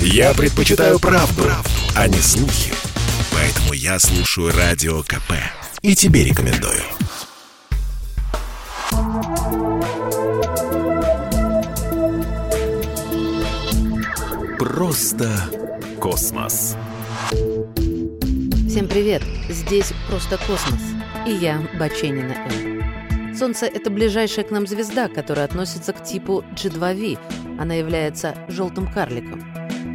Я предпочитаю правду, правду, а не слухи. Поэтому я слушаю Радио КП. И тебе рекомендую. Просто космос. Всем привет! Здесь «Просто космос» и я, Баченина М. Солнце — это ближайшая к нам звезда, которая относится к типу G2V. Она является желтым карликом.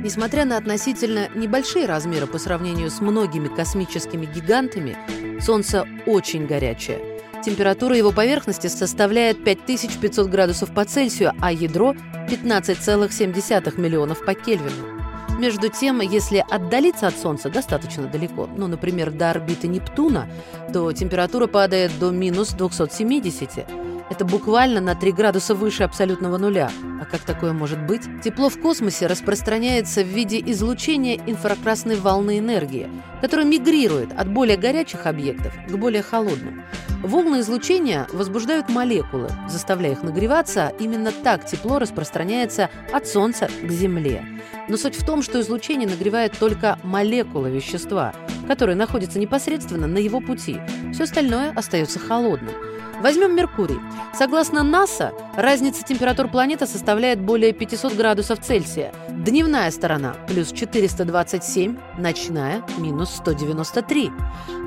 Несмотря на относительно небольшие размеры по сравнению с многими космическими гигантами, Солнце очень горячее. Температура его поверхности составляет 5500 градусов по Цельсию, а ядро — 15,7 миллионов по Кельвину. Между тем, если отдалиться от Солнца достаточно далеко, ну, например, до орбиты Нептуна, то температура падает до минус 270. Это буквально на 3 градуса выше абсолютного нуля. А как такое может быть? Тепло в космосе распространяется в виде излучения инфракрасной волны энергии, которая мигрирует от более горячих объектов к более холодным. Волны излучения возбуждают молекулы, заставляя их нагреваться. Именно так тепло распространяется от Солнца к Земле. Но суть в том, что излучение нагревает только молекулы вещества, которые находятся непосредственно на его пути. Все остальное остается холодным. Возьмем Меркурий. Согласно НАСА, разница температур планеты составляет более 500 градусов Цельсия. Дневная сторона – плюс 427, ночная – минус 193.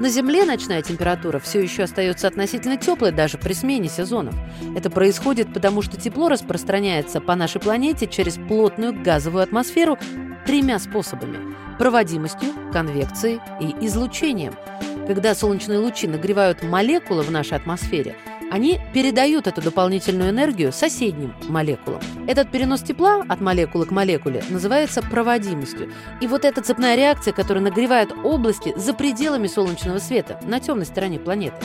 На Земле ночная температура все еще остается относительно теплой даже при смене сезонов. Это происходит потому, что тепло распространяется по нашей планете через плотную газовую атмосферу тремя способами – проводимостью, конвекцией и излучением – когда солнечные лучи нагревают молекулы в нашей атмосфере, они передают эту дополнительную энергию соседним молекулам. Этот перенос тепла от молекулы к молекуле называется проводимостью. И вот эта цепная реакция, которая нагревает области за пределами солнечного света на темной стороне планеты.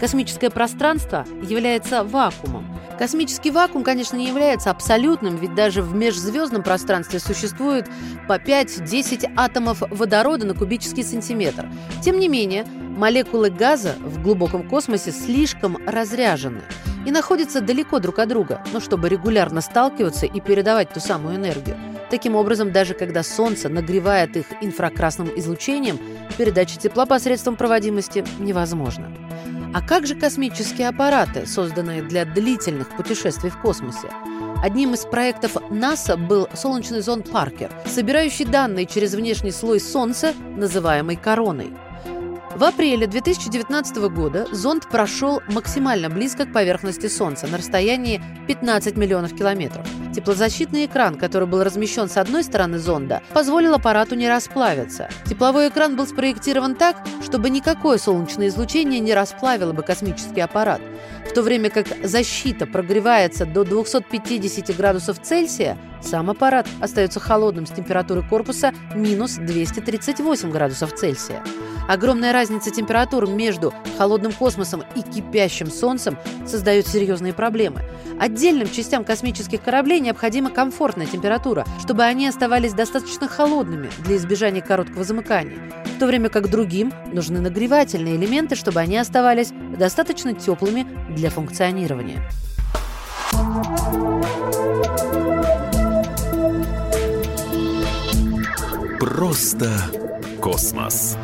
Космическое пространство является вакуумом. Космический вакуум, конечно, не является абсолютным, ведь даже в межзвездном пространстве существует по 5-10 атомов водорода на кубический сантиметр. Тем не менее, молекулы газа в глубоком космосе слишком разряжены и находятся далеко друг от друга, но чтобы регулярно сталкиваться и передавать ту самую энергию. Таким образом, даже когда Солнце нагревает их инфракрасным излучением, передача тепла посредством проводимости невозможна. А как же космические аппараты, созданные для длительных путешествий в космосе? Одним из проектов НАСА был солнечный зонд Паркер, собирающий данные через внешний слой Солнца, называемый короной – в апреле 2019 года зонд прошел максимально близко к поверхности Солнца на расстоянии 15 миллионов километров. Теплозащитный экран, который был размещен с одной стороны зонда, позволил аппарату не расплавиться. Тепловой экран был спроектирован так, чтобы никакое солнечное излучение не расплавило бы космический аппарат. В то время как защита прогревается до 250 градусов Цельсия, сам аппарат остается холодным с температурой корпуса минус 238 градусов Цельсия. Огромная разница температур между холодным космосом и кипящим Солнцем создает серьезные проблемы. Отдельным частям космических кораблей необходима комфортная температура, чтобы они оставались достаточно холодными для избежания короткого замыкания, в то время как другим нужны нагревательные элементы, чтобы они оставались достаточно теплыми для функционирования. Просто космос.